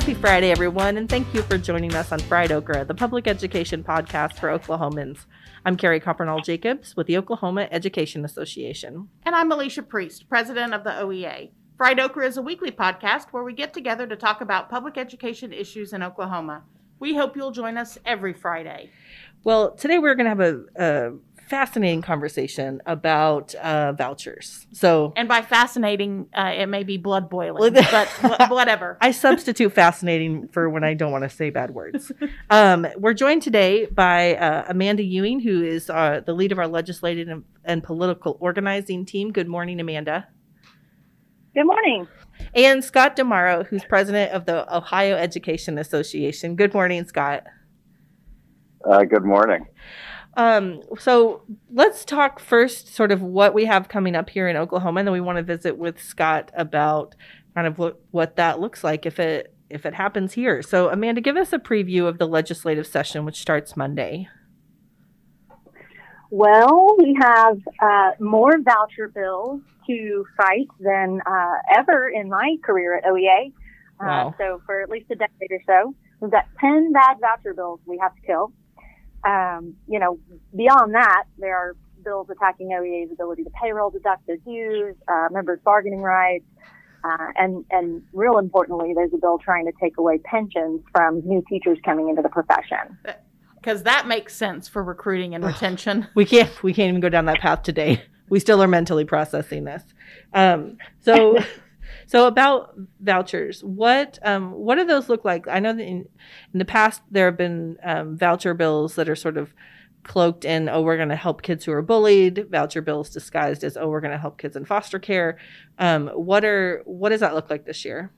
Happy Friday, everyone, and thank you for joining us on Fried Okra, the public education podcast for Oklahomans. I'm Carrie Coppernoll Jacobs with the Oklahoma Education Association. And I'm Alicia Priest, president of the OEA. Fried Okra is a weekly podcast where we get together to talk about public education issues in Oklahoma. We hope you'll join us every Friday. Well, today we're going to have a, a fascinating conversation about uh, vouchers. So, and by fascinating, uh, it may be blood boiling, but whatever. I substitute fascinating for when I don't want to say bad words. um, we're joined today by uh, Amanda Ewing, who is uh, the lead of our legislative and, and political organizing team. Good morning, Amanda. Good morning. And Scott DiMauro, who's president of the Ohio Education Association. Good morning, Scott. Uh, good morning. Um, so let's talk first, sort of what we have coming up here in Oklahoma, and then we want to visit with Scott about kind of what, what that looks like if it if it happens here. So Amanda, give us a preview of the legislative session, which starts Monday. Well, we have uh, more voucher bills to fight than uh, ever in my career at OEA. Uh, wow. So for at least a decade or so, we've got 10 bad voucher bills we have to kill. Um, you know, beyond that, there are bills attacking OEA's ability to payroll deduct their dues, uh, members' bargaining rights, uh, and and real importantly, there's a bill trying to take away pensions from new teachers coming into the profession. Because that makes sense for recruiting and retention. we can't we can't even go down that path today. We still are mentally processing this. Um, so. So about vouchers, what um, what do those look like? I know that in, in the past there have been um, voucher bills that are sort of cloaked in, oh, we're going to help kids who are bullied. Voucher bills disguised as, oh, we're going to help kids in foster care. Um, what are what does that look like this year?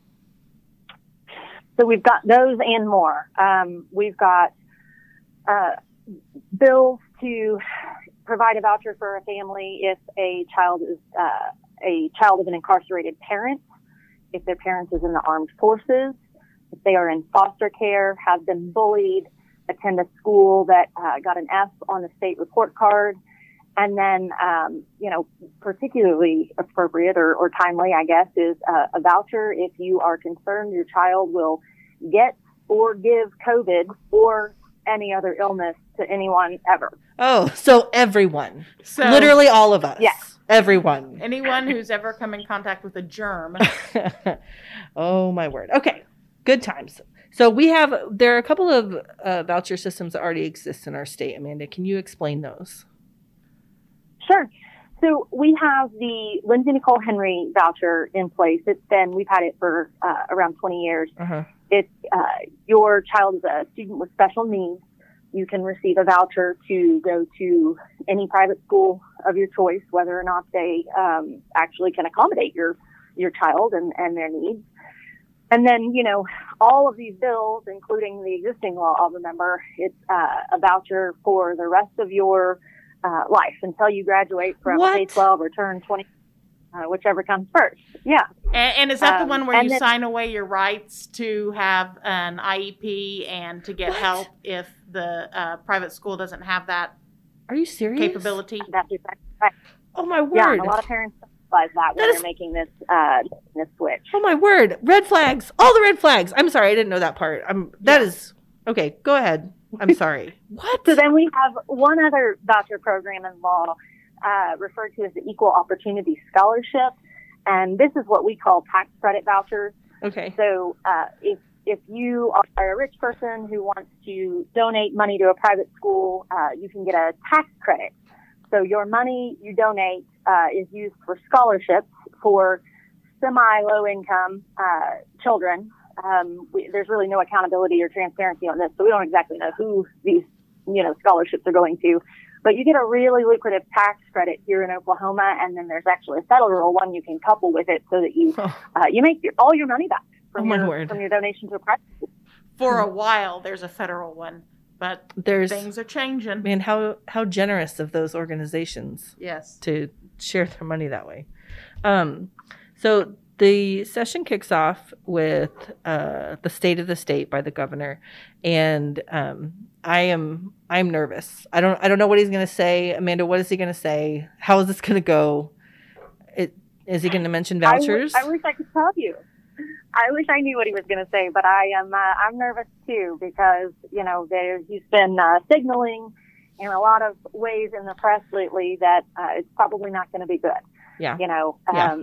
So we've got those and more. Um, we've got uh, bills to provide a voucher for a family if a child is uh, a child of an incarcerated parent if their parents is in the armed forces, if they are in foster care, have been bullied, attend a school that uh, got an F on the state report card, and then, um, you know, particularly appropriate or, or timely, I guess, is uh, a voucher if you are concerned your child will get or give COVID or any other illness to anyone ever. Oh, so everyone. So literally all of us. Yes. Everyone. Anyone who's ever come in contact with a germ. oh my word. Okay. Good times. So we have there are a couple of uh, voucher systems that already exist in our state. Amanda, can you explain those? Sure. So we have the Lindsay Nicole Henry voucher in place. It's been we've had it for uh, around 20 years. Uh-huh. It's uh, your child is a student with special needs you can receive a voucher to go to any private school of your choice, whether or not they um, actually can accommodate your your child and, and their needs. And then, you know, all of these bills, including the existing law, I'll remember, it's uh, a voucher for the rest of your uh, life until you graduate from K 12 or turn 20, uh, whichever comes first. Yeah. And, and is that um, the one where you then, sign away your rights to have an IEP and to get what? help if the uh, private school doesn't have that? Are you serious? Capability. That's exactly right. Oh my word! Yeah, a lot of parents realize that, that when is... they're making this uh, this switch. Oh my word! Red flags! All the red flags. I'm sorry, I didn't know that part. I'm that yeah. is okay. Go ahead. I'm sorry. what? So then we have one other voucher program in law uh, referred to as the Equal Opportunity Scholarship, and this is what we call tax credit vouchers. Okay. So uh, if if you are a rich person who wants to donate money to a private school, uh, you can get a tax credit. So your money you donate uh, is used for scholarships for semi-low income uh, children. Um, we, there's really no accountability or transparency on this, so we don't exactly know who these you know scholarships are going to. But you get a really lucrative tax credit here in Oklahoma, and then there's actually a federal one you can couple with it so that you uh, you make your, all your money back from oh your from your donation to a private school. For a while, there's a federal one, but there's things are changing. Man, how how generous of those organizations. Yes. To share their money that way. Um, so the session kicks off with uh, the state of the state by the governor, and um, I am I'm nervous. I don't I don't know what he's going to say. Amanda, what is he going to say? How is this going to go? It, is he going to mention vouchers? I, w- I wish I could tell you. I wish I knew what he was going to say, but I am. Uh, I'm nervous too because you know there he's been uh, signaling in a lot of ways in the press lately that uh, it's probably not going to be good. Yeah. You know, Yeah.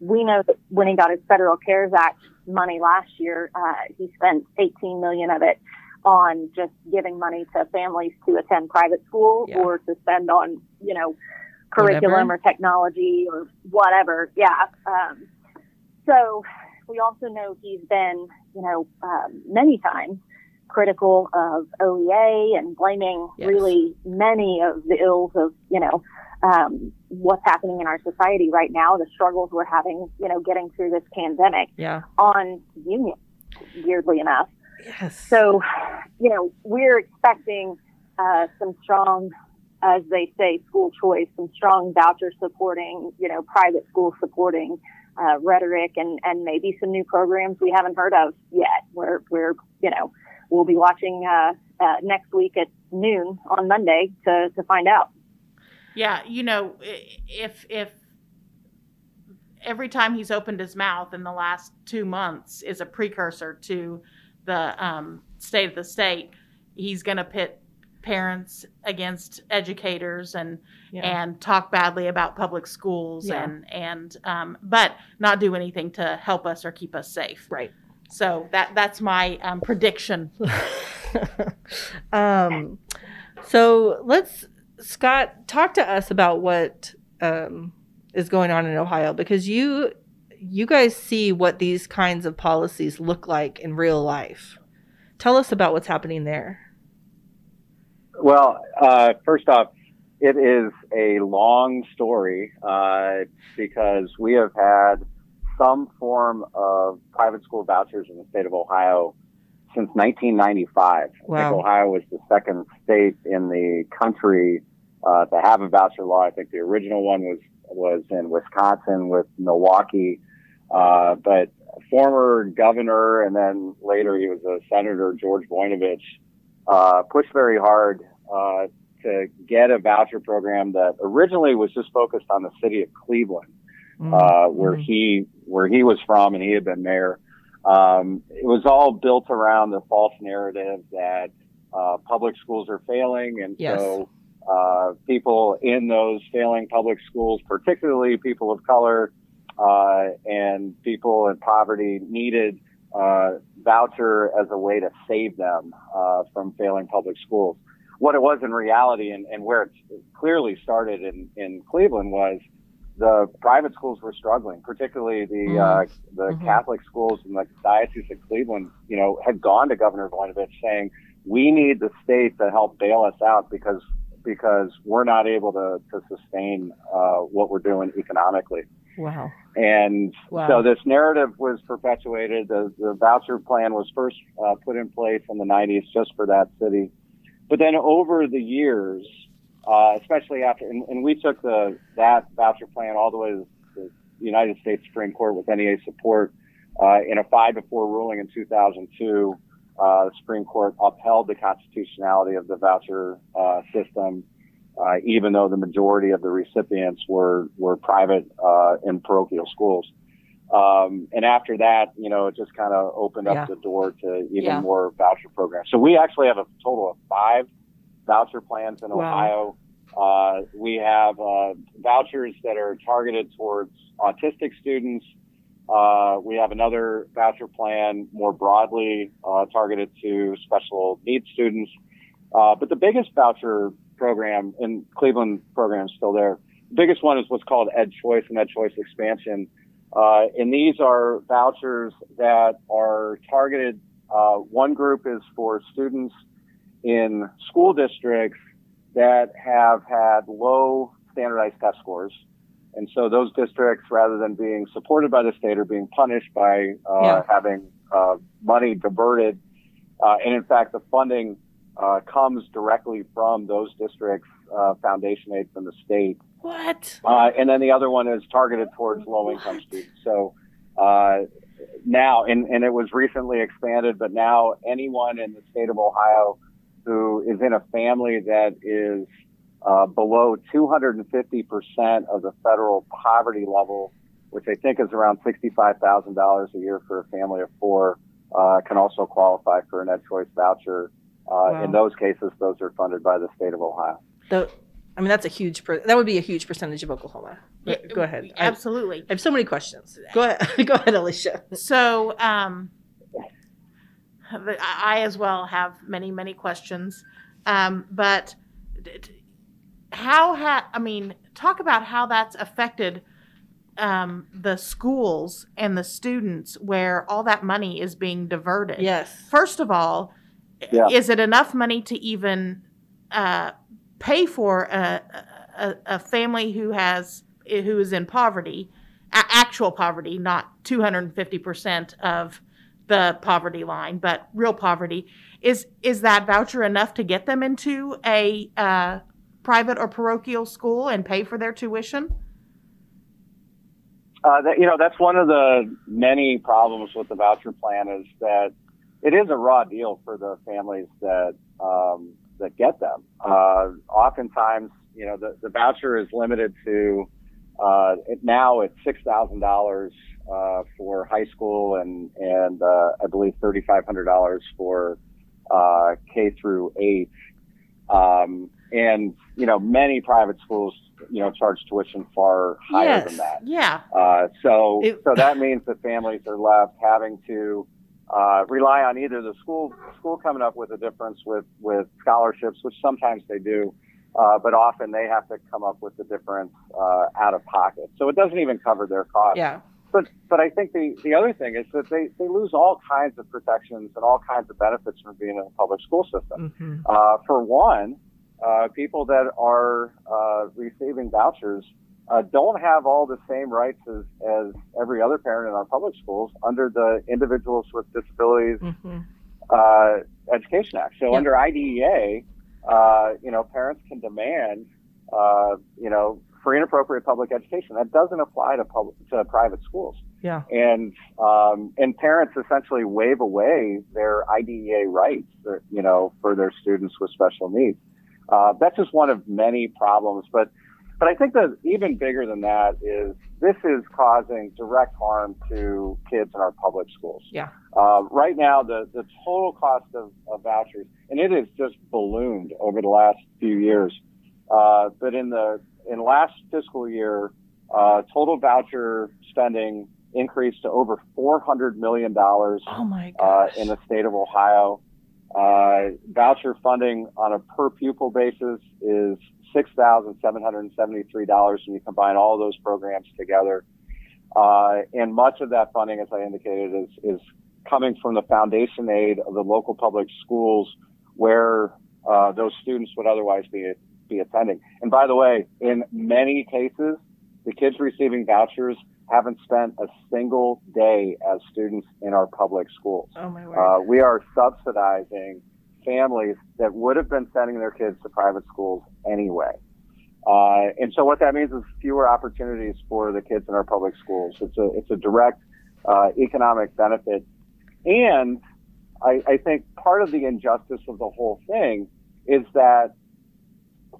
We know that when he got his Federal CARES Act money last year, uh, he spent 18 million of it on just giving money to families to attend private school Yeah. or to spend on, you know, curriculum Whatever. or technology or whatever. Yeah. Um, so we also know he's been, you know, um, many times critical of OEA and blaming Yes. really many of the ills of, you know, um, what's happening in our society right now, the struggles we're having, you know, getting through this pandemic Yeah. on unions, weirdly enough. Yes. So, you know, we're expecting uh, some strong, as they say, school choice, some strong voucher supporting, you know, private school supporting uh, rhetoric, and and maybe some new programs we haven't heard of yet. We're we're you know we'll be watching uh, uh, next week at noon on Monday to to find out. Yeah, you know, if if every time he's opened his mouth in the last two months is a precursor to the um, state of the state, he's going to pit parents against educators and Yeah. and talk badly about public schools Yeah. and and um, but not do anything to help us or keep us safe. right. So that that's my um, prediction. um, so let's Scott talk to us about what um, is going on in Ohio because you you guys see what these kinds of policies look like in real life. Tell us about what's happening there. Well, uh, first off, it is a long story uh, because we have had some form of private school vouchers in the state of Ohio since 1995. I think Ohio was the second state in the country uh, to have a voucher law. I think the original one was was in Wisconsin with Milwaukee, uh, but former governor and then later he was a senator, George Voinovich, uh, pushed very hard uh, to get a voucher program that originally was just focused on the city of Cleveland, uh, where Mhm. he where he was from and he had been mayor. Um, it was all built around the false narrative that uh, public schools are failing, and Yes. so uh, people in those failing public schools, particularly people of color uh, and people in poverty, needed uh, voucher as a way to save them uh, from failing public schools. What it was in reality, and, and where it clearly started in, in Cleveland, was the private schools were struggling, particularly the Mhm. uh, the Mhm. Catholic schools in the diocese of Cleveland. You know, had gone to Governor Voinovich saying, "We need the state to help bail us out because because we're not able to to sustain uh, what we're doing economically." Wow. And Wow. so this narrative was perpetuated. The, the voucher plan was first uh, put in place in the 90s just for that city. But then over the years, uh, especially after, and, and we took the that voucher plan all the way to the United States Supreme Court with NEA support uh, in a five to four ruling in 2002. Uh, the Supreme Court upheld the constitutionality of the voucher uh, system uh, even though the majority of the recipients were were private uh, and parochial schools. Um, and after that, you know, it just kind of opened up Yeah. the door to even Yeah. more voucher programs. So we actually have a total of five voucher plans in Wow. Ohio. Uh, we have uh, vouchers that are targeted towards autistic students. Uh, we have another voucher plan more broadly uh, targeted to special needs students. Uh, but the biggest voucher program in Cleveland program is still there. The biggest one is what's called Ed Choice and Ed Choice Expansion. Uh, and these are vouchers that are targeted. Uh, one group is for students in school districts that have had low standardized test scores. And so those districts, rather than being supported by the state, are being punished by uh, Yeah. having uh, money diverted. Uh, and in fact, the funding uh, comes directly from those districts' uh, foundation aid from the state. What? Uh, and then the other one is targeted towards low income students. So uh, now, and, and it was recently expanded, but now anyone in the state of Ohio who is in a family that is uh, below 250% of the federal poverty level which I think is around $65,000 a year for a family of four, uh, can also qualify for an Ed Choice voucher. Uh, Wow. In those cases, those are funded by the state of Ohio. The, I mean, that's a huge. Per, that would be a huge percentage of Oklahoma. Go ahead. I, I have so many questions. Go ahead. go ahead, Alicia. So, um, the- I I as well have many, many questions. Um, but d- d- how ha- I mean, talk about how that's affected um, the schools and the students where all that money is being diverted. Yes. First of all, Yeah. is it enough money to even uh, pay for a, a, a family who has who is in poverty, a- actual poverty, not two hundred and fifty percent of the poverty line, but real poverty? Is is that voucher enough to get them into a uh, private or parochial school and pay for their tuition? Uh, that, you know, that's one of the many problems with the voucher plan is that it is a raw deal for the families that um, that get them. Uh, oftentimes, you know, the, the voucher is limited to uh, it, now it's six thousand dollars uh, for high school and and uh, I believe thirty five hundred dollars for uh, K through eight. Um, and you know, many private schools, you know, charge tuition far higher Yes. than that. Yeah, Uh, so, It- so that means that families are left having to uh, rely on either the school school coming up with a difference with with scholarships, which sometimes they do, uh, but often they have to come up with the difference uh, out of pocket. So it doesn't even cover their costs. Yeah. But but I think the the other thing is that they they lose all kinds of protections and all kinds of benefits from being in a public school system. hmm Uh, for one, uh, people that are uh, receiving vouchers uh, don't have all the same rights as, as every other parent in our public schools under the Individuals with Disabilities hmm uh, Education Act. So Yeah. under IDEA, uh, you know, parents can demand, uh, you know, free and appropriate public education. That doesn't apply to public to private schools Yeah. and um, and parents essentially waive away their IDEA rights, uh, you know, for their students with special needs. Uh, that's just one of many problems, but but I think that even bigger than that is this is causing direct harm to kids in our public schools. Yeah. Uh, right now, the the total cost of, of vouchers, and it has just ballooned over the last few years. Uh, but in the in last fiscal year, uh, total voucher spending increased to over $400 million uh, Oh my gosh. in the state of Ohio. Uh, voucher funding on a per pupil basis is $6,773 when you combine all those programs together. Uh, and much of that funding, as I indicated, is, is coming from the foundation aid of the local public schools where uh, those students would otherwise be, be attending. And by the way, in many cases, the kids receiving vouchers haven't spent a single day as students in our public schools. oh my word. Uh, we are subsidizing families that would have been sending their kids to private schools anyway. Uh, and so what that means is fewer opportunities for the kids in our public schools. It's a, it's a direct uh, economic benefit. And I, I think part of the injustice of the whole thing is that,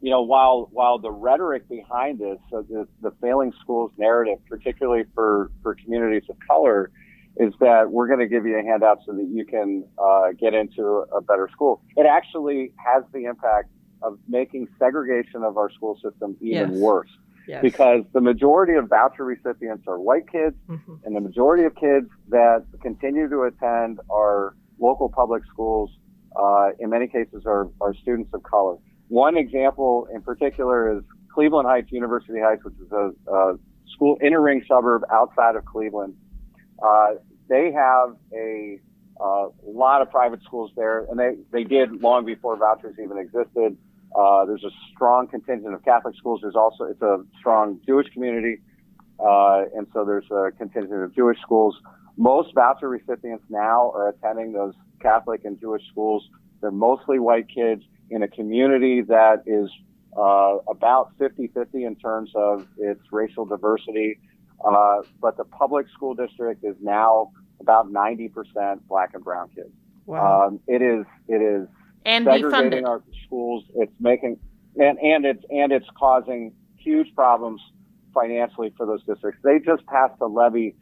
you know, while while the rhetoric behind this, so the, the failing schools narrative, particularly for, for communities of color, is that we're going to give you a handout so that you can uh, get into a better school. It actually has the impact of making segregation of our school system even Yes. worse yes. because the majority of voucher recipients are white kids Mhm. and the majority of kids that continue to attend our local public schools, uh, in many cases, are, are students of color. One example in particular is Cleveland Heights University Heights, which is a, a school inner ring suburb outside of Cleveland. Uh, they have a lot of private schools there, and they, they did long before vouchers even existed. Uh, there's a strong contingent of Catholic schools. There's also it's a strong Jewish community, uh, and so there's a contingent of Jewish schools. Most voucher recipients now are attending those Catholic and Jewish schools. They're mostly white kids in a community that is uh, about 50-50 in terms of its racial diversity. Uh, but the public school district is now about 90% black and brown kids. wow. Um, it is it is and segregating our schools. It's making and, and it's and it's causing huge problems financially for those districts. They just passed a levy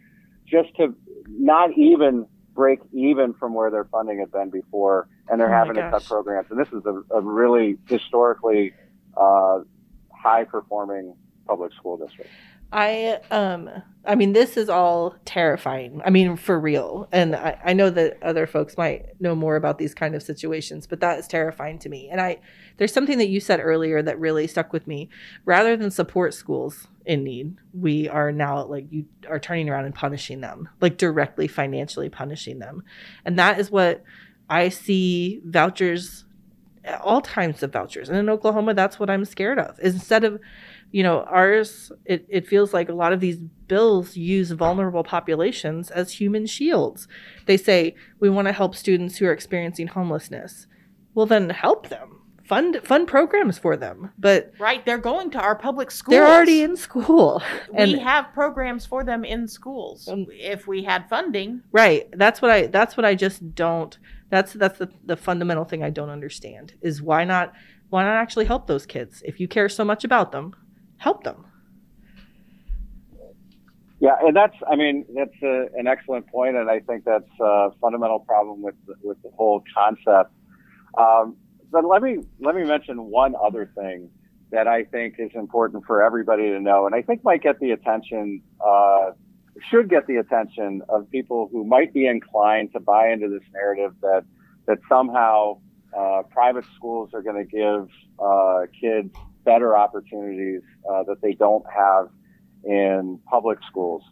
just to not even break even from where their funding had been before, and they're Oh having to cut programs. And this is a, a really historically uh, high performing public school district. I um I mean this is all terrifying. I mean for real. And I, I know that other folks might know more about these kind of situations, but that is terrifying to me. And I there's something that you said earlier that really stuck with me. Rather than support schools in need, we are now like you are turning around and punishing them, like directly financially punishing them. And that is what I see vouchers all kinds of vouchers. And in Oklahoma, that's what I'm scared of. Instead of you know, ours, it, it feels like a lot of these bills use vulnerable populations as human shields. They say, we want to help students who are experiencing homelessness. Well, then help them. Fund, fund programs for them. But Right, they're going to our public schools. they're already in school. And we have programs for them in schools. Um, if we had funding, right. That's what I that's what I just don't that's that's the, the fundamental thing I don't understand is why not why not actually help those kids? If you care so much about them, help them. Yeah, and that's, I mean, that's a, an excellent point, and I think that's a fundamental problem with with the whole concept. Um, but let me let me mention one other thing that I think is important for everybody to know, and I think might get the attention, uh, should get the attention of people who might be inclined to buy into this narrative that that somehow uh, private schools are going to give uh, kids better opportunities uh, that they don't have in public schools.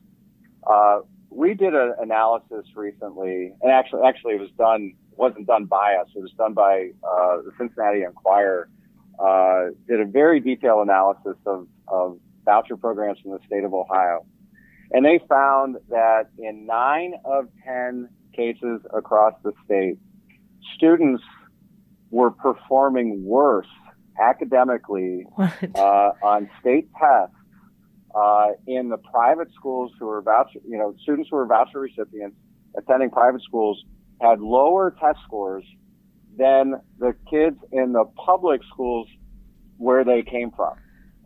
Uh, we did an analysis recently, and actually, actually, it was done wasn't done by us. It was done by uh, the Cincinnati Enquirer. Uh, did a very detailed analysis of, of voucher programs in the state of Ohio, and they found that in nine of ten cases across the state, students were performing worse academically uh, on state tests uh, in the private schools who were voucher, you know, students who were voucher recipients attending private schools had lower test scores than the kids in the public schools where they came from.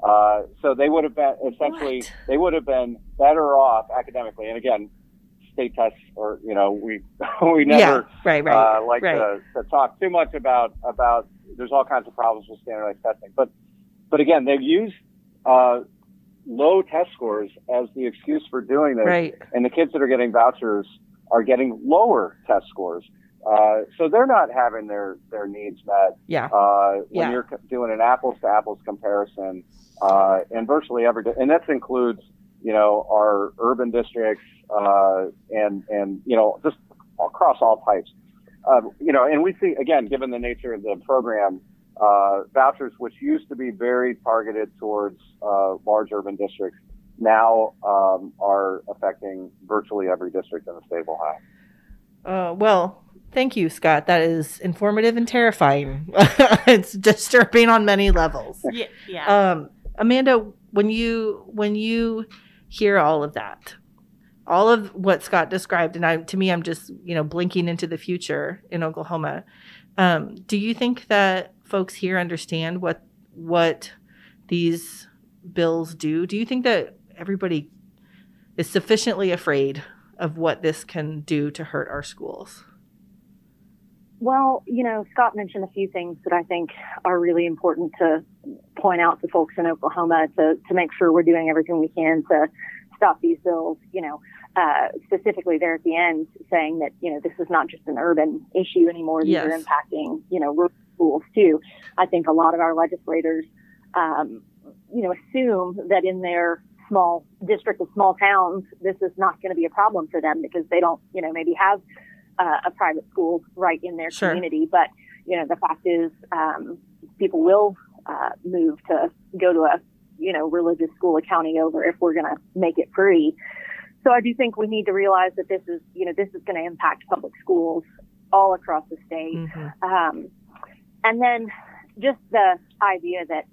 Uh, so they would have been essentially What? they would have been better off academically. And again, state tests or you know we we never yeah, right, right. uh, like right. to, to talk too much about about. There's all kinds of problems with standardized testing, but but again, they've used uh, low test scores as the excuse for doing this, right. and the kids that are getting vouchers are getting lower test scores. Uh, so they're not having their their needs met Yeah. uh, when Yeah. you're doing an apples to apples comparison, uh, and virtually every, and that includes, you know, our urban districts, uh, and, and, you know, just across all types. Uh, you know, and we see, again, given the nature of the program, uh, vouchers, which used to be very targeted towards, uh, large urban districts, now, um, are affecting virtually every district in the state of Ohio. Uh, well, thank you, Scott. That is informative and terrifying. it's disturbing on many levels. yeah, yeah. Um, Amanda, when you when you hear all of that, all of what Scott described, and I to me, I'm just you know blinking into the future in Oklahoma. Um, do you think that folks here understand what what these bills do? Do you think that everybody is sufficiently afraid of what this can do to hurt our schools? Well, you know, Scott mentioned a few things that I think are really important to point out to folks in Oklahoma to, to make sure we're doing everything we can to stop these bills. You know, uh, specifically there at the end saying that, you know, this is not just an urban issue anymore. These are impacting, you know, rural schools too. I think a lot of our legislators, um, you know, assume that in their small district of small towns, this is not going to be a problem for them because they don't, you know, maybe have uh, a private school right in their Sure. community. But you know, the fact is, um, people will uh, move to go to a you know religious school, a county over, if we're going to make it free. So I do think we need to realize that this is, you know, this is going to impact public schools all across the state. Mhm. Um, and then just the idea that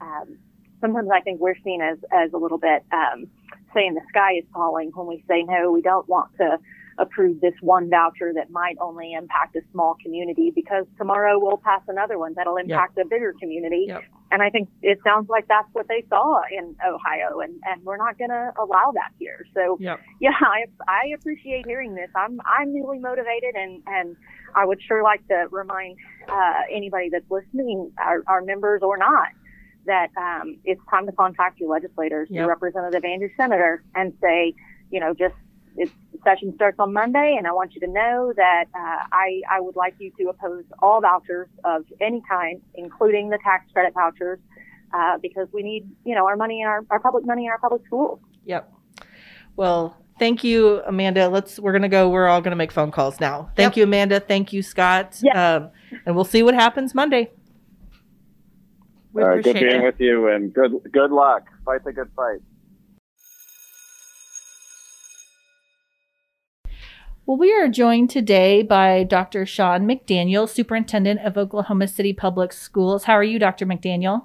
um, sometimes I think we're seen as, as a little bit um, saying the sky is falling when we say, no, we don't want to approve this one voucher that might only impact a small community because tomorrow we'll pass another one that'll impact yep. a bigger community. Yep. And I think it sounds like that's what they saw in Ohio, and, and we're not going to allow that here. So, yep. yeah, I, I appreciate hearing this. I'm I'm newly motivated, and and I would sure like to remind uh, anybody that's listening, our, our members or not, that um, it's time to contact your legislators, your representative and your senator, and say, you know, just it's, session starts on Monday, and I want you to know that uh, I I would like you to oppose all vouchers of any kind, including the tax credit vouchers, uh, because we need you know our money in our, our public money in our public schools. Yep. Well, thank you, Amanda. Let's we're gonna go. We're all gonna make phone calls now. Thank yep. you, Amanda. Thank you, Scott. Yep. Um, and we'll see what happens Monday. We good being you. with you, and good good luck. Fight the good fight. Well, we are joined today by Dr. Sean McDaniel, Superintendent of Oklahoma City Public Schools. How are you, Dr. McDaniel?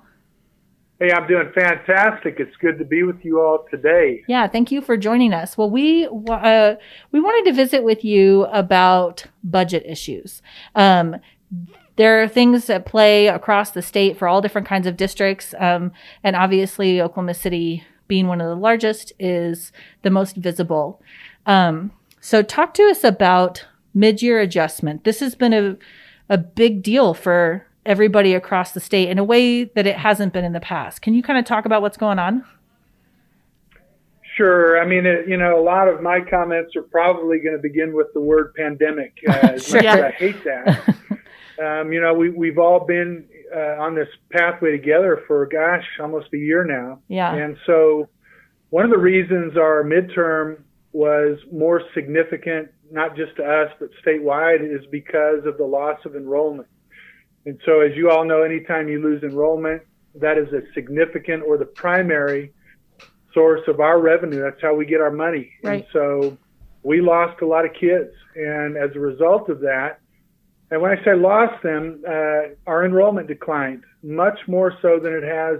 Hey, I'm doing fantastic. It's good to be with you all today. Yeah, thank you for joining us. Well, we uh, we wanted to visit with you about budget issues. Um, there are things at play across the state for all different kinds of districts, um, and obviously Oklahoma City, being one of the largest, is the most visible. Um, so, talk to us about mid year adjustment. This has been a, a big deal for everybody across the state in a way that it hasn't been in the past. Can you kind of talk about what's going on? Sure. I mean, it, you know, a lot of my comments are probably going to begin with the word pandemic. Uh, as sure. as I hate that. um, you know, we, we've all been uh, on this pathway together for, gosh, almost a year now. Yeah. And so one of the reasons our midterm was more significant, not just to us, but statewide, is because of the loss of enrollment. And so, as you all know, anytime you lose enrollment, that is a significant or the primary source of our revenue. That's how we get our money. Right. And so, we lost a lot of kids. And as a result of that, and when I say lost them, uh, our enrollment declined much more so than it has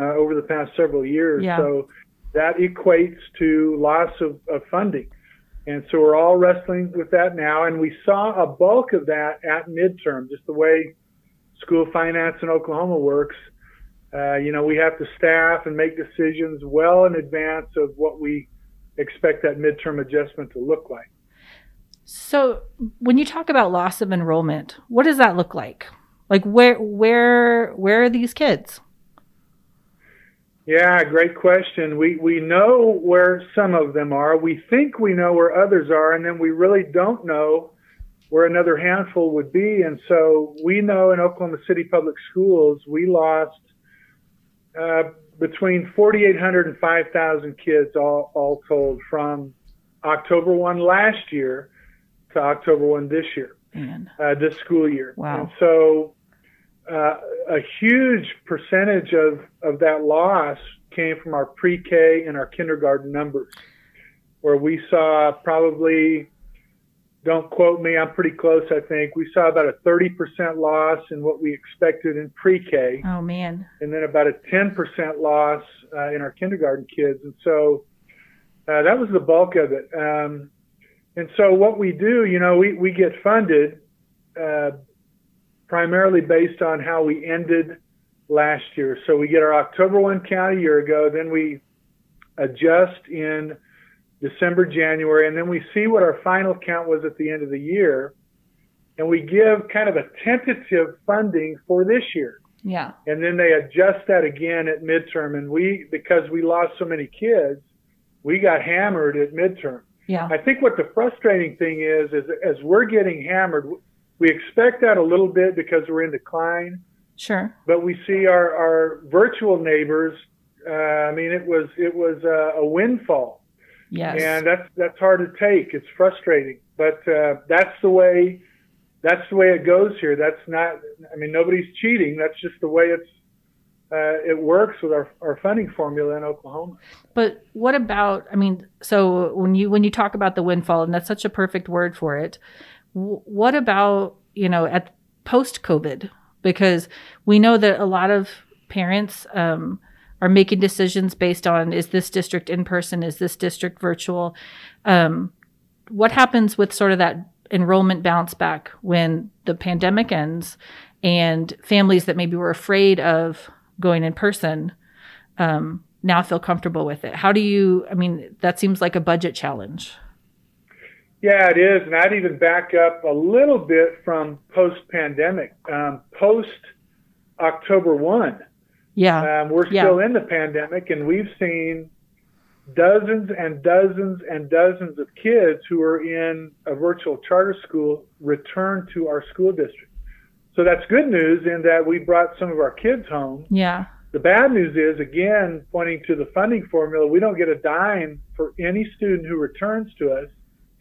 uh, over the past several years. Yeah. So, that equates to loss of, of funding. And so we're all wrestling with that now. And we saw a bulk of that at midterm, just the way school finance in Oklahoma works. Uh, you know, we have to staff and make decisions well in advance of what we expect that midterm adjustment to look like. So, when you talk about loss of enrollment, what does that look like? Like where where where are these kids? Yeah, great question. We we know where some of them are. We think we know where others are, and then we really don't know where another handful would be. And so we know in Oklahoma City Public Schools we lost uh, between 4,800 and 5,000 kids all all told from October 1 last year to October 1 this year, uh, this school year. Wow. And so uh, a huge percentage of, of that loss came from our pre-K and our kindergarten numbers, where we saw probably, don't quote me, I'm pretty close, I think. We saw about a 30% loss in what we expected in pre-K. Oh, man. And then about a 10% loss uh, in our kindergarten kids. And so uh, that was the bulk of it. Um, and so what we do, you know, we, we get funded uh, primarily based on how we ended last year. So we get our October 1 count a year ago, then we adjust in December, January, and then we see what our final count was at the end of the year. And we give kind of a tentative funding for this year. Yeah. And then they adjust that again at midterm. And we, because we lost so many kids, we got hammered at midterm. Yeah. I think what the frustrating thing is, is as we're getting hammered, we expect that a little bit because we're in decline. Sure. But we see our, our virtual neighbors. Uh, I mean, it was it was a, a windfall. Yes. And that's that's hard to take. It's frustrating, but uh, that's the way that's the way it goes here. That's not. I mean, nobody's cheating. That's just the way it's uh, it works with our, our funding formula in Oklahoma. But what about? I mean, so when you when you talk about the windfall, and that's such a perfect word for it what about you know at post covid because we know that a lot of parents um, are making decisions based on is this district in person is this district virtual um, what happens with sort of that enrollment bounce back when the pandemic ends and families that maybe were afraid of going in person um, now feel comfortable with it? How do you, I mean, that seems like a budget challenge. Yeah, it is. And I'd even back up a little bit from post pandemic. Um, post October 1, yeah. Um, we're yeah. still in the pandemic, and we've seen dozens and dozens and dozens of kids who are in a virtual charter school return to our school district. So that's good news in that we brought some of our kids home. Yeah. The bad news is, again, pointing to the funding formula, we don't get a dime for any student who returns to us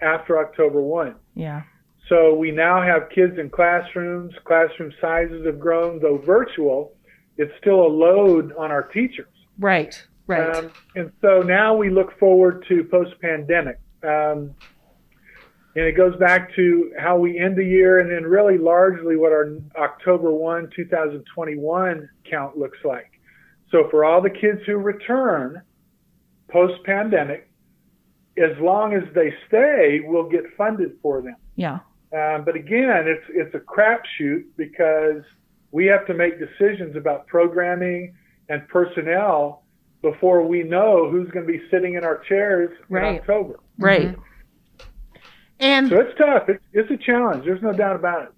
after October 1. Yeah. So we now have kids in classrooms, classroom sizes have grown, though virtual, it's still a load on our teachers. Right, right. Um, and so now we look forward to post pandemic. Um, and it goes back to how we end the year and then really largely what our October 1, 2021 count looks like. So for all the kids who return post pandemic, as long as they stay, we'll get funded for them. Yeah. Um, but again, it's it's a crapshoot because we have to make decisions about programming and personnel before we know who's going to be sitting in our chairs right. in October. Right. Mm-hmm. And so it's tough. It's, it's a challenge. There's no doubt about it.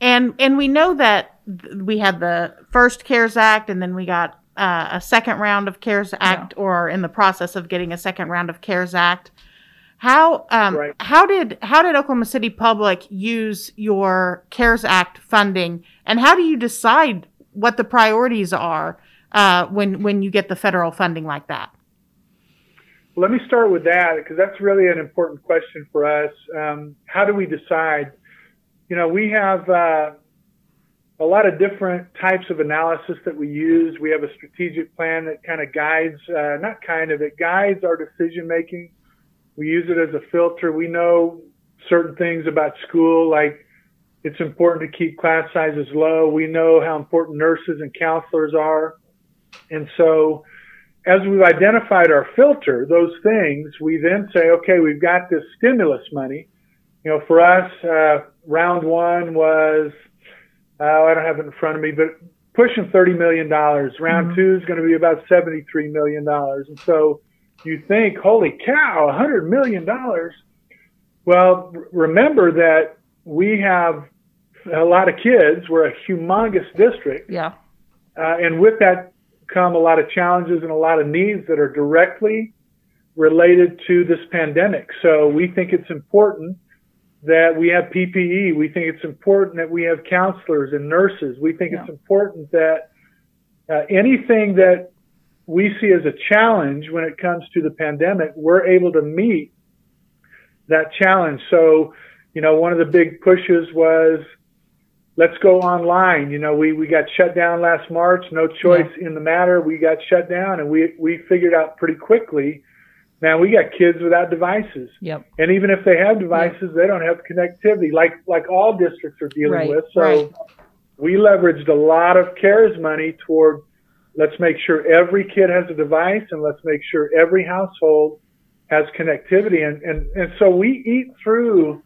And and we know that we had the first CARES Act, and then we got uh, a second round of CARES Act, yeah. or in the process of getting a second round of CARES Act. How um, right. how did how did Oklahoma City Public use your CARES Act funding, and how do you decide what the priorities are uh, when when you get the federal funding like that? Let me start with that because that's really an important question for us. Um, how do we decide? You know, we have uh, a lot of different types of analysis that we use. We have a strategic plan that kind of guides, uh, not kind of, it guides our decision making we use it as a filter. We know certain things about school, like it's important to keep class sizes low. We know how important nurses and counselors are. And so as we've identified our filter, those things, we then say, okay, we've got this stimulus money. You know, for us, uh, round one was, uh, I don't have it in front of me, but pushing $30 million. Round mm-hmm. two is going to be about $73 million. And so you think, holy cow, a hundred million dollars. Well, remember that we have a lot of kids. We're a humongous district. Yeah. Uh, and with that come a lot of challenges and a lot of needs that are directly related to this pandemic. So we think it's important that we have PPE. We think it's important that we have counselors and nurses. We think yeah. it's important that uh, anything that we see as a challenge when it comes to the pandemic, we're able to meet that challenge. So, you know, one of the big pushes was let's go online. You know, we, we got shut down last March, no choice yeah. in the matter. We got shut down and we, we figured out pretty quickly, man, we got kids without devices. Yep. And even if they have devices, yep. they don't have connectivity like, like all districts are dealing right. with. So right. we leveraged a lot of CARES money toward Let's make sure every kid has a device and let's make sure every household has connectivity. And, and, and so we eat through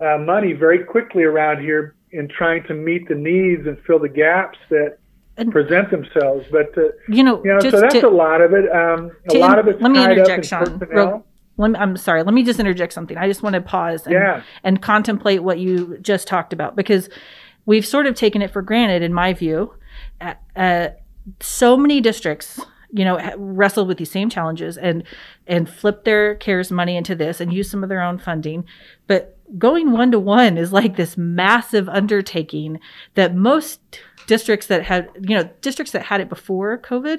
uh, money very quickly around here in trying to meet the needs and fill the gaps that and, present themselves. But, uh, you know, you know so that's to, a lot of it. Um, a lot of it's let me interject, in Sean. Real, let me, I'm sorry. Let me just interject something. I just want to pause and, yeah. and contemplate what you just talked about because we've sort of taken it for granted, in my view. Uh, so many districts you know wrestle with these same challenges and and flip their cares money into this and use some of their own funding but going one to one is like this massive undertaking that most districts that had you know districts that had it before covid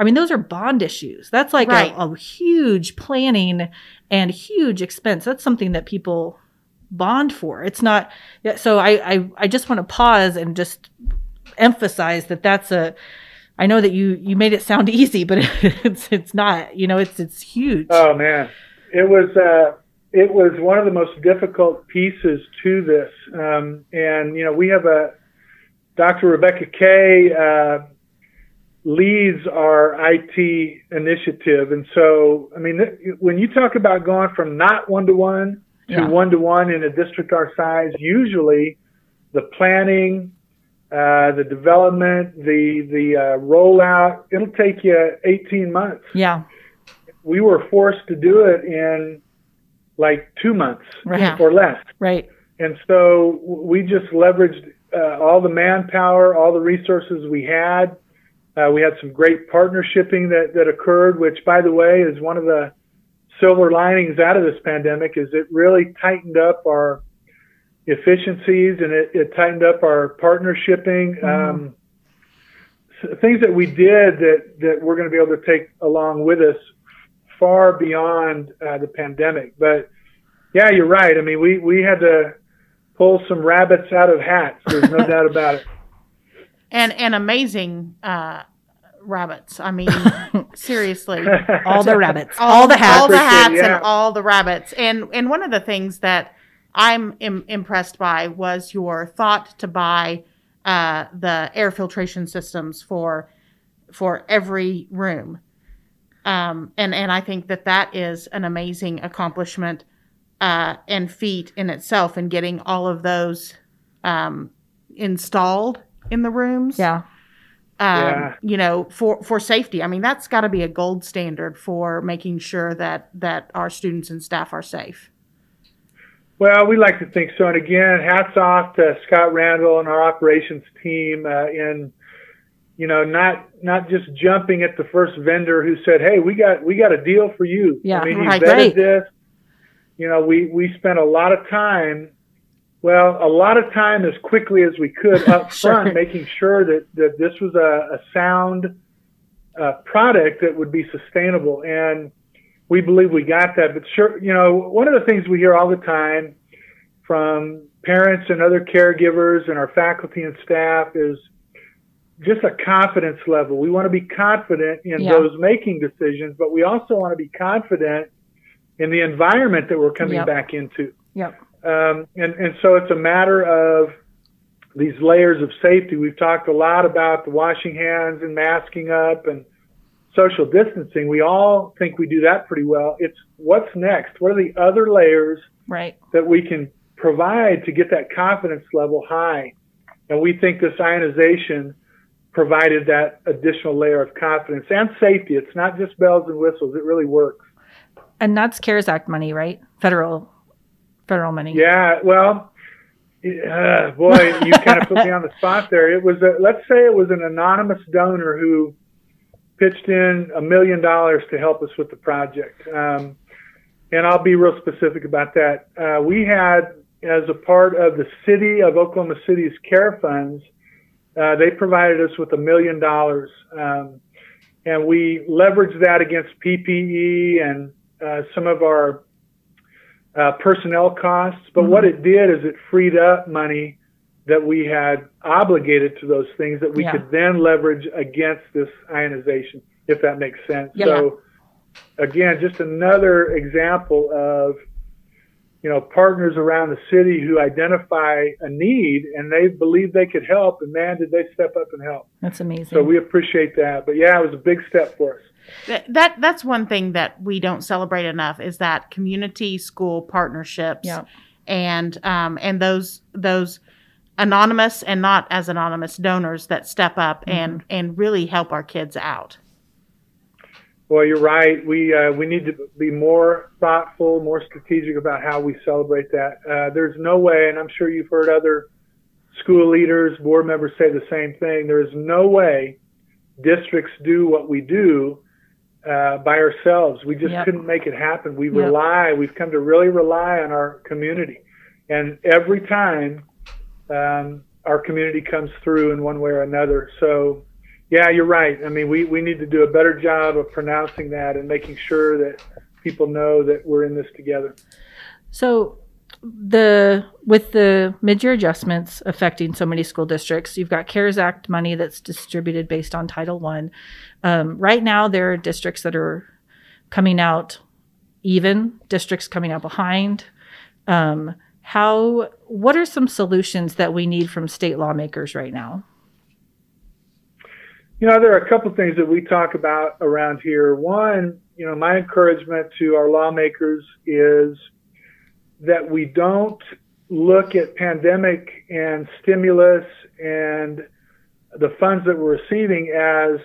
i mean those are bond issues that's like right. a, a huge planning and huge expense that's something that people bond for it's not so i i, I just want to pause and just emphasize that that's a I know that you you made it sound easy, but it's it's not. You know, it's it's huge. Oh man, it was uh, it was one of the most difficult pieces to this. Um, and you know, we have a Dr. Rebecca Kay. Uh, leads our IT initiative. And so, I mean, when you talk about going from not one to one to one to one in a district our size, usually the planning, uh, the development, the the uh, rollout, it'll take you 18 months. Yeah. We were forced to do it in like two months right. or less. Right. And so we just leveraged uh, all the manpower, all the resources we had. Uh, we had some great partnershiping that, that occurred, which, by the way, is one of the silver linings out of this pandemic. Is it really tightened up our efficiencies and it, it tightened up our partnershiping. Mm-hmm. Um, things that we did that that we're going to be able to take along with us far beyond uh, the pandemic. But yeah, you're right. I mean, we we had to pull some rabbits out of hats. There's no doubt about it. And and amazing uh, rabbits. I mean, seriously, all the rabbits, all, all the hats, all the hats, yeah. and all the rabbits. And and one of the things that I'm Im- impressed by was your thought to buy uh, the air filtration systems for for every room. Um, and and I think that that is an amazing accomplishment uh, and feat in itself and getting all of those um, installed in the rooms. Yeah. Um, yeah. you know, for, for safety. I mean, that's got to be a gold standard for making sure that, that our students and staff are safe. Well, we like to think so. And again, hats off to Scott Randall and our operations team uh, in, you know, not not just jumping at the first vendor who said, "Hey, we got we got a deal for you." Yeah, I mean, he right, vetted great. this. You know, we we spent a lot of time well, a lot of time as quickly as we could up sure. front, making sure that, that this was a, a sound uh, product that would be sustainable. And we believe we got that. But sure, you know, one of the things we hear all the time from parents and other caregivers and our faculty and staff is just a confidence level. We want to be confident in Yeah. those making decisions, but we also want to be confident in the environment that we're coming Yep. back into. Yep. Um, and, and so it's a matter of these layers of safety. We've talked a lot about the washing hands and masking up and social distancing. We all think we do that pretty well. It's what's next? What are the other layers Right. that we can provide to get that confidence level high? And we think this ionization provided that additional layer of confidence and safety. It's not just bells and whistles. It really works. And that's CARES Act money, right? Federal, federal money. Yeah, well, uh, boy, you kind of put me on the spot there. It was, a, let's say, it was an anonymous donor who pitched in a million dollars to help us with the project. Um, and I'll be real specific about that. Uh, we had, as a part of the city of Oklahoma City's care funds, uh, they provided us with a million dollars. Um, and we leveraged that against PPE and uh, some of our uh, personnel costs. But what it did is it freed up money that we had obligated to those things that we Yeah. could then leverage against this ionization, if that makes sense. Yeah. So, again, just another example of you know partners around the city who identify a need and they believe they could help, and man, did they step up and help. That's amazing. So we appreciate that. But yeah, it was a big step for us. That, that that's one thing that we don't celebrate enough is that community school partnerships Yeah. and um, and those those anonymous and not as anonymous donors that step up and and really help our kids out. Well, you're right. We uh, we need to be more thoughtful, more strategic about how we celebrate that. Uh, there's no way, and I'm sure you've heard other school leaders, board members say the same thing. There is no way districts do what we do uh, by ourselves. We just Yep. couldn't make it happen. We Yep. rely. We've come to really rely on our community, and every time um, our community comes through in one way or another. So yeah, you're right. I mean, we, we need to do a better job of pronouncing that and making sure that people know that we're in this together. So the with the mid-year adjustments affecting so many school districts, you've got CARES Act money that's distributed based on Title One. Um, right now, there are districts that are coming out even, districts coming out behind. Um, how? What are some solutions that we need from state lawmakers right now? you know, there are a couple things that we talk about around here. One, you know, my encouragement to our lawmakers is that we don't look at pandemic and stimulus and the funds that we're receiving as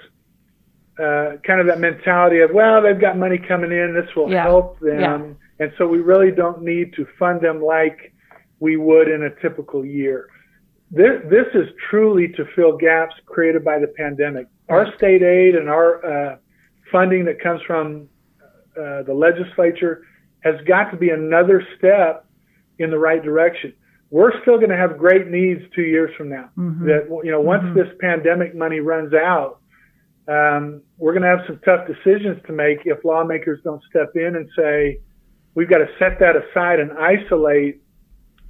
uh, kind of that mentality of, well, they've got money coming in, this will Yeah. help them. Yeah. And so we really don't need to fund them like we would in a typical year. This, this is truly to fill gaps created by the pandemic. Our state aid and our uh, funding that comes from uh, the legislature has got to be another step in the right direction. We're still going to have great needs two years from now. Mhm. That you know, once Mhm. this pandemic money runs out, um, we're going to have some tough decisions to make if lawmakers don't step in and say we've got to set that aside and isolate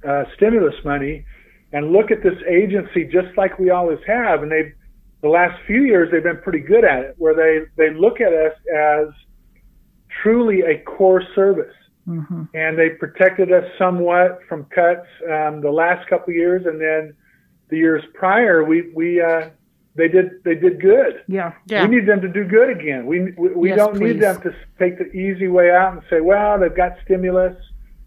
uh, stimulus money and look at this agency just like we always have. And they've the last few years they've been pretty good at it, where they they look at us as truly a core service Mhm. and they protected us somewhat from cuts um, the last couple of years, and then the years prior, we we uh, they did they did good. Yeah. Yeah. We need them to do good again. We we, we Yes, don't please. need them to take the easy way out and say, well, they've got stimulus,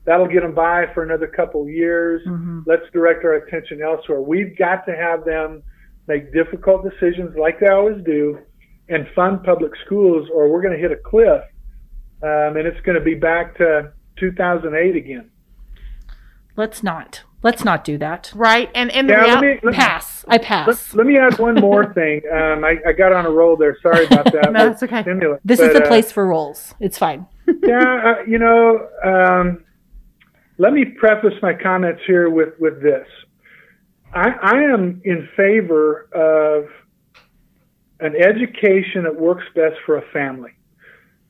that'll get them by for another couple of years. Mhm. Let's direct our attention elsewhere. We've got to have them make difficult decisions like they always do, and fund public schools, or we're going to hit a cliff, um, and it's going to be back to 2008 again. Let's not. Let's not do that. Right. And and the Yeah, let me, let, Pass. I let, pass. let me add one more thing. Um, I, I got on a roll there. Sorry about that. No, with it's okay. stimulus. This is the uh, place for rolls. It's fine. yeah, uh, you know, um, let me preface my comments here with, with this. I, I am in favor of an education that works best for a family.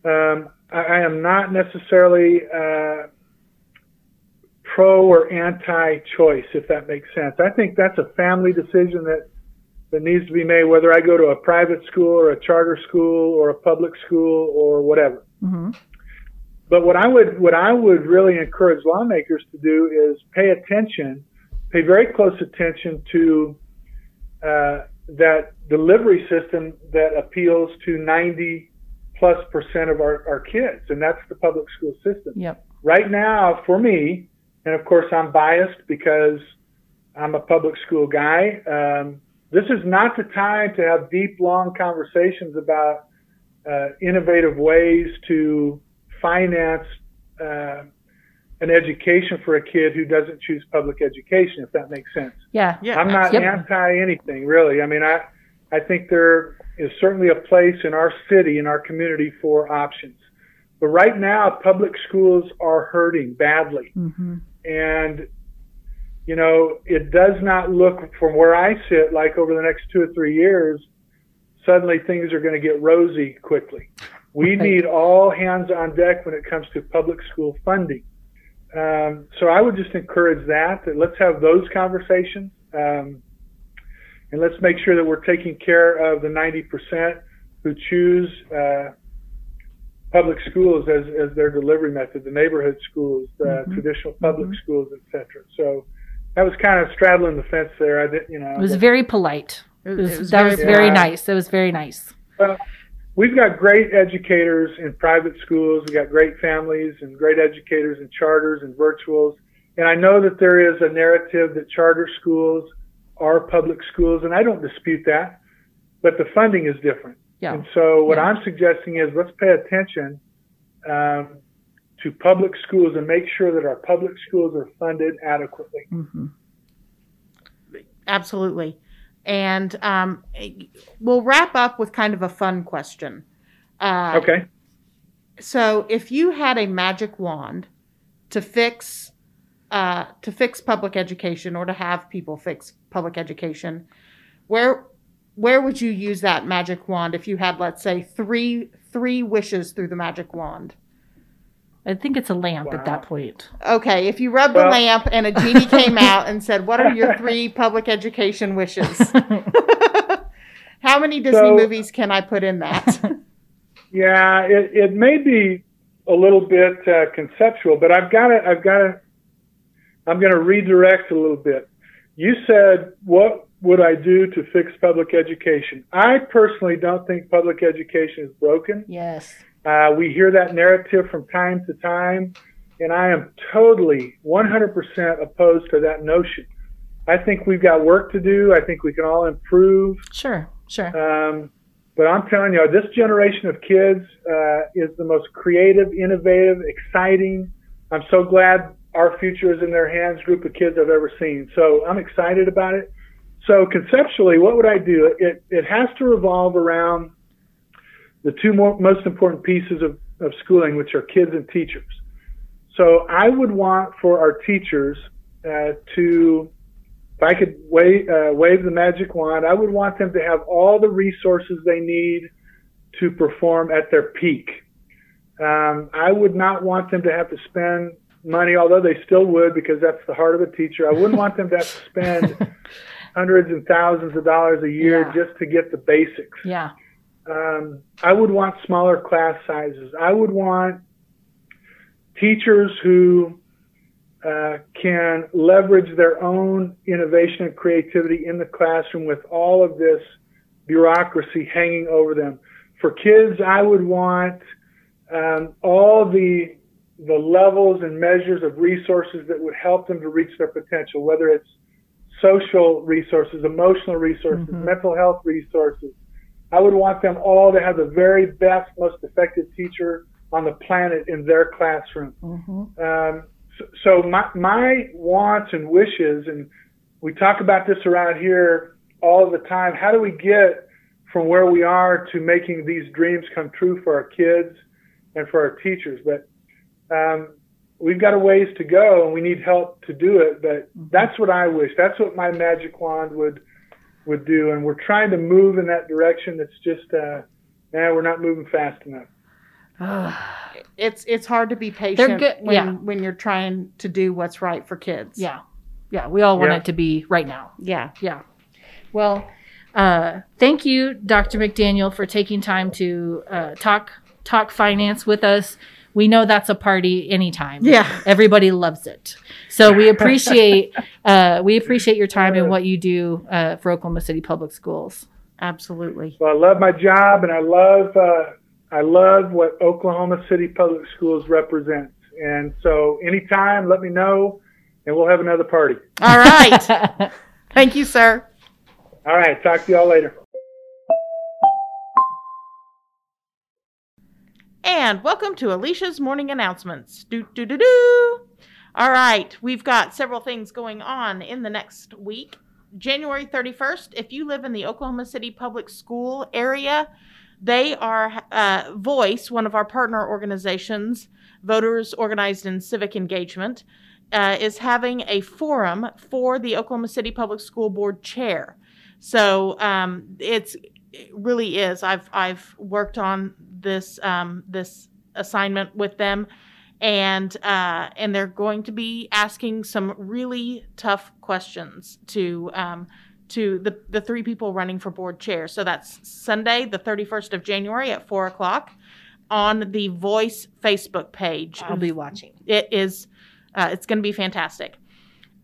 Um, I, am not necessarily uh, pro or anti choice, if that makes sense. I think that's a family decision that, that needs to be made, whether I go to a private school or a charter school or a public school or whatever. hmm But what I would what I would really encourage lawmakers to do is pay attention, pay very close attention to uh, that delivery system that appeals to 90 plus percent of our, our kids, and that's the public school system. Yep. Right now, for me, and of course I'm biased because I'm a public school guy. Um, this is not the time to have deep, long conversations about uh, innovative ways to finance uh, an education for a kid who doesn't choose public education, if that makes sense. Yeah. Yeah. I'm not Yep. anti anything, really. I mean, I, I think there is certainly a place in our city, in our community for options. But right now, public schools are hurting badly. hmm And, you know, it does not look from where I sit like over the next two or three years, suddenly things are going to get rosy quickly. We Right. need all hands on deck when it comes to public school funding. Um, so I would just encourage that, that let's have those conversations. Um, and let's make sure that we're taking care of the 90% who choose, uh, public schools as, as their delivery method, the neighborhood schools, the Mhm. traditional public Mhm. schools, etc. So that was kind of straddling the fence there. I didn't, you know. It was but- very polite. It It was- was, it was that very was very polite. nice. It was very nice. Well, we've got great educators in private schools. We've got great families and great educators in charters and virtuals. And I know that there is a narrative that charter schools are public schools, and I don't dispute that, but the funding is different. Yeah. And so what Yeah. I'm suggesting is let's pay attention um, to public schools and make sure that our public schools are funded adequately. hmm Absolutely. And um, we'll wrap up with kind of a fun question. Uh, Okay. So, if you had a magic wand to fix uh, to fix public education or to have people fix public education, where where would you use that magic wand if you had, let's say, three three wishes through the magic wand? I think it's a lamp at that point. Okay, if you rubbed the Well- lamp and a genie came out and said, "What are your three public education wishes?" How many Disney So- movies can I put in that? Yeah, it, it may be a little bit uh, conceptual, but I've got to, I've got to, I'm going to redirect a little bit. You said what would I do to fix public education? I personally don't think public education is broken. Yes. Uh, we hear that narrative from time to time, and I am totally 100% opposed to that notion. I think we've got work to do. I think we can all improve. Sure. Sure. Um, but I'm telling you, this generation of kids uh, is the most creative, innovative, exciting. I'm so glad our future is in their hands group of kids I've ever seen. So I'm excited about it. So conceptually, what would I do? It, it has to revolve around the two more, most important pieces of, of schooling, which are kids and teachers. So I would want for our teachers uh, to, if I could wave, uh, wave the magic wand, I would want them to have all the resources they need to perform at their peak. Um, I would not want them to have to spend money, although they still would because that's the heart of a teacher. I wouldn't want them to have to spend hundreds and thousands of dollars a year Yeah. just to get the basics. Yeah. Um, I would want smaller class sizes. I would want teachers who uh, can leverage their own innovation and creativity in the classroom with all of this bureaucracy hanging over them. For kids, I would want um, all the the levels and measures of resources that would help them to reach their potential, whether it's social resources, emotional resources, Mhm. mental health resources. I would want them all to have the very best, most effective teacher on the planet in their classroom. Mm-hmm. Um, so, so my, my wants and wishes, and we talk about this around here all the time. How do we get from where we are to making these dreams come true for our kids and for our teachers? But um, we've got a ways to go, and we need help to do it. But that's what I wish. That's what my magic wand would would do, and we're trying to move in that direction. It's just, uh, man, we're not moving fast enough. It's it's hard to be patient good- when yeah. when you're trying to do what's right for kids. Yeah. Yeah. We all want Yeah. it to be right now. Yeah. Yeah. Well, uh, thank you, Dr. McDaniel, for taking time to uh, talk talk finance with us. We know that's a party anytime. Yeah. Everybody loves it. So we appreciate uh, we appreciate your time and what you do uh, for Oklahoma City Public Schools. Absolutely. Well, I love my job, and I love uh, I love what Oklahoma City Public Schools represents. And so, anytime, let me know, and we'll have another party. All right. Thank you, sir. All right, talk to y'all later. And welcome to Alicia's morning announcements. Do do do do. All right, we've got several things going on in the next week. January 31st, if you live in the Oklahoma City Public School area, they are uh, Voice, one of our partner organizations, Voters Organized in Civic Engagement, uh, is having a forum for the Oklahoma City Public School Board chair. So um, it's it really is. I've I've worked on this um, this assignment with them, and uh, and they're going to be asking some really tough questions to um, to the the three people running for board chair. So that's Sunday, the thirty first of January at four o'clock, on the Voice Facebook page. I'll be watching. It is. Uh, it's going to be fantastic.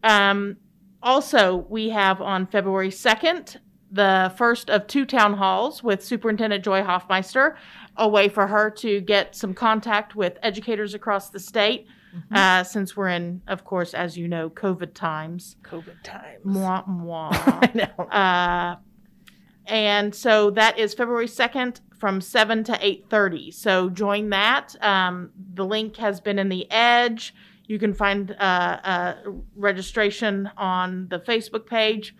Um, also, we have on February 2nd the first of two town halls with Superintendent Joy Hoffmeister, a way for her to get some contact with educators across the state, uh, since we're in, of course, as you know, COVID times. COVID times. Mwah, mwah. I know. Uh, and so that is February 2nd from 7 to 8.30. So join that. Um, the link has been in the Edge. You can find uh, uh, registration on the Facebook page,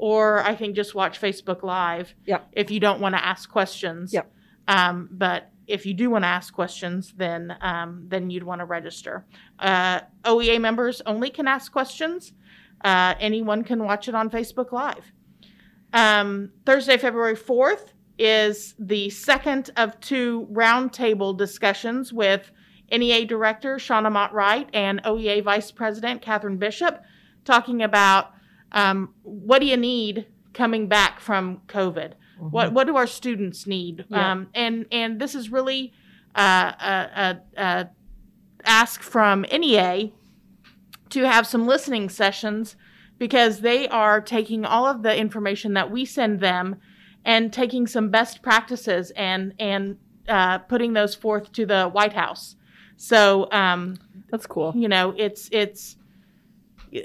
or I think just watch Facebook Live Yep. if you don't want to ask questions. Yep. Um, but if you do want to ask questions, then um, then you'd want to register. Uh, OEA members only can ask questions. Uh, anyone can watch it on Facebook Live. Um, Thursday, February 4th is the second of two roundtable discussions with NEA Director Shauna Mott Wright and OEA Vice President Catherine Bishop talking about um, what do you need coming back from COVID? What what do our students need? Yeah. Um, and and this is really uh, a, a, a ask from NEA to have some listening sessions because they are taking all of the information that we send them and taking some best practices and and uh, putting those forth to the White House. So um, That's cool. you know, it's it's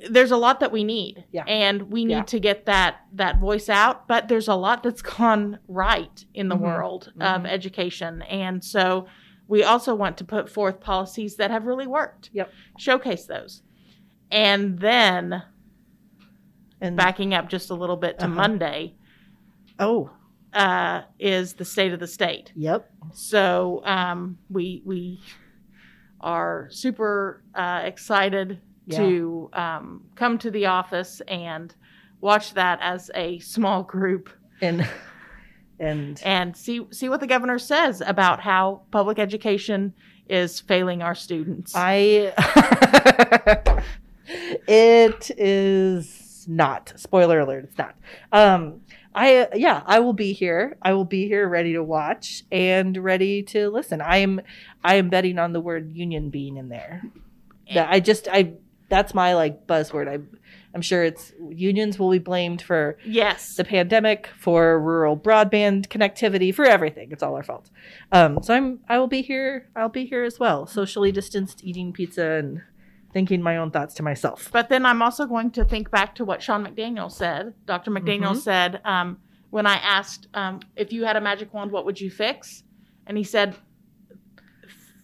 there's a lot that we need, Yeah. and we need Yeah. to get that that voice out. But there's a lot that's gone right in the Mhm. world of Mhm. education, and so we also want to put forth policies that have really worked. Yep. Showcase those, and then And backing up just a little bit to Uh-huh. Monday oh, uh, is the state of the state. yep. So um, we we are super uh, excited Yeah. to um, come to the office and watch that as a small group And and and see see what the governor says about how public education is failing our students. I it is not. Spoiler alert, it's not. Um I yeah, I will be here. I will be here ready to watch and ready to listen. I am I am betting on the word union being in there. That I just I that's my like buzzword. I I'm sure it's unions will be blamed for yes, the pandemic, for rural broadband connectivity, for everything. It's all our fault. Um, so I'm I will be here. I'll be here as well, socially distanced, eating pizza and thinking my own thoughts to myself. But then I'm also going to think back to what Sean McDaniel said. Dr. McDaniel Mhm. said um, when I asked um, if you had a magic wand, what would you fix? And he said,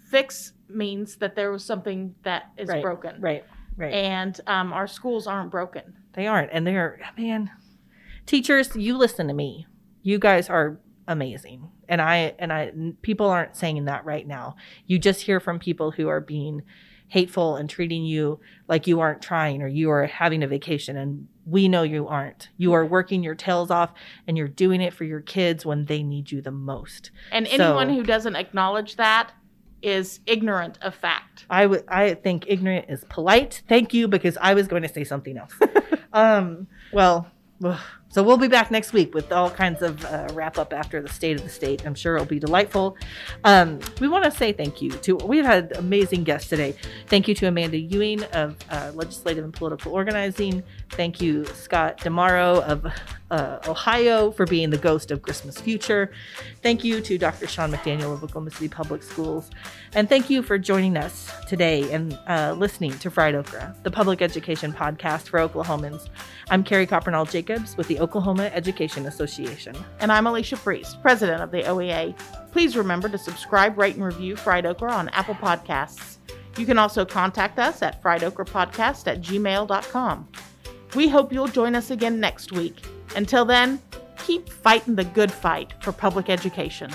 fix means that there was something that is Right, broken. Right, right. And um, our schools aren't broken. they aren't, and they're man. Teachers, you listen to me. You guys are amazing, and I and I people aren't saying that right now. You just hear from people who are being hateful and treating you like you aren't trying or you are having a vacation and we know you aren't. You are working your tails off and you're doing it for your kids when they need you the most. And So- anyone who doesn't acknowledge that is ignorant of fact. I would I think ignorant is polite. Thank you because I was going to say something else. um well, ugh. So we'll be back next week with all kinds of uh, wrap up after the state of the state. I'm sure it'll be delightful. Um, we want to say thank you to we've had amazing guests today. Thank you to Amanda Ewing of uh, Legislative and Political Organizing. Thank you Scott DiMauro of uh, Ohio for being the ghost of Christmas Future. Thank you to Dr. Sean McDaniel of Oklahoma City Public Schools. And thank you for joining us today and uh, listening to Fried Okra, the public education podcast for Oklahomans. I'm Carrie Coppernoll Jacobs with the Oklahoma Education Association. And I'm Alicia Priest, president of the OEA. Please remember to subscribe, rate, and review Fried Okra on Apple Podcasts. You can also contact us at friedokrapodcast at gmail.com. We hope you'll join us again next week. Until then, keep fighting the good fight for public education.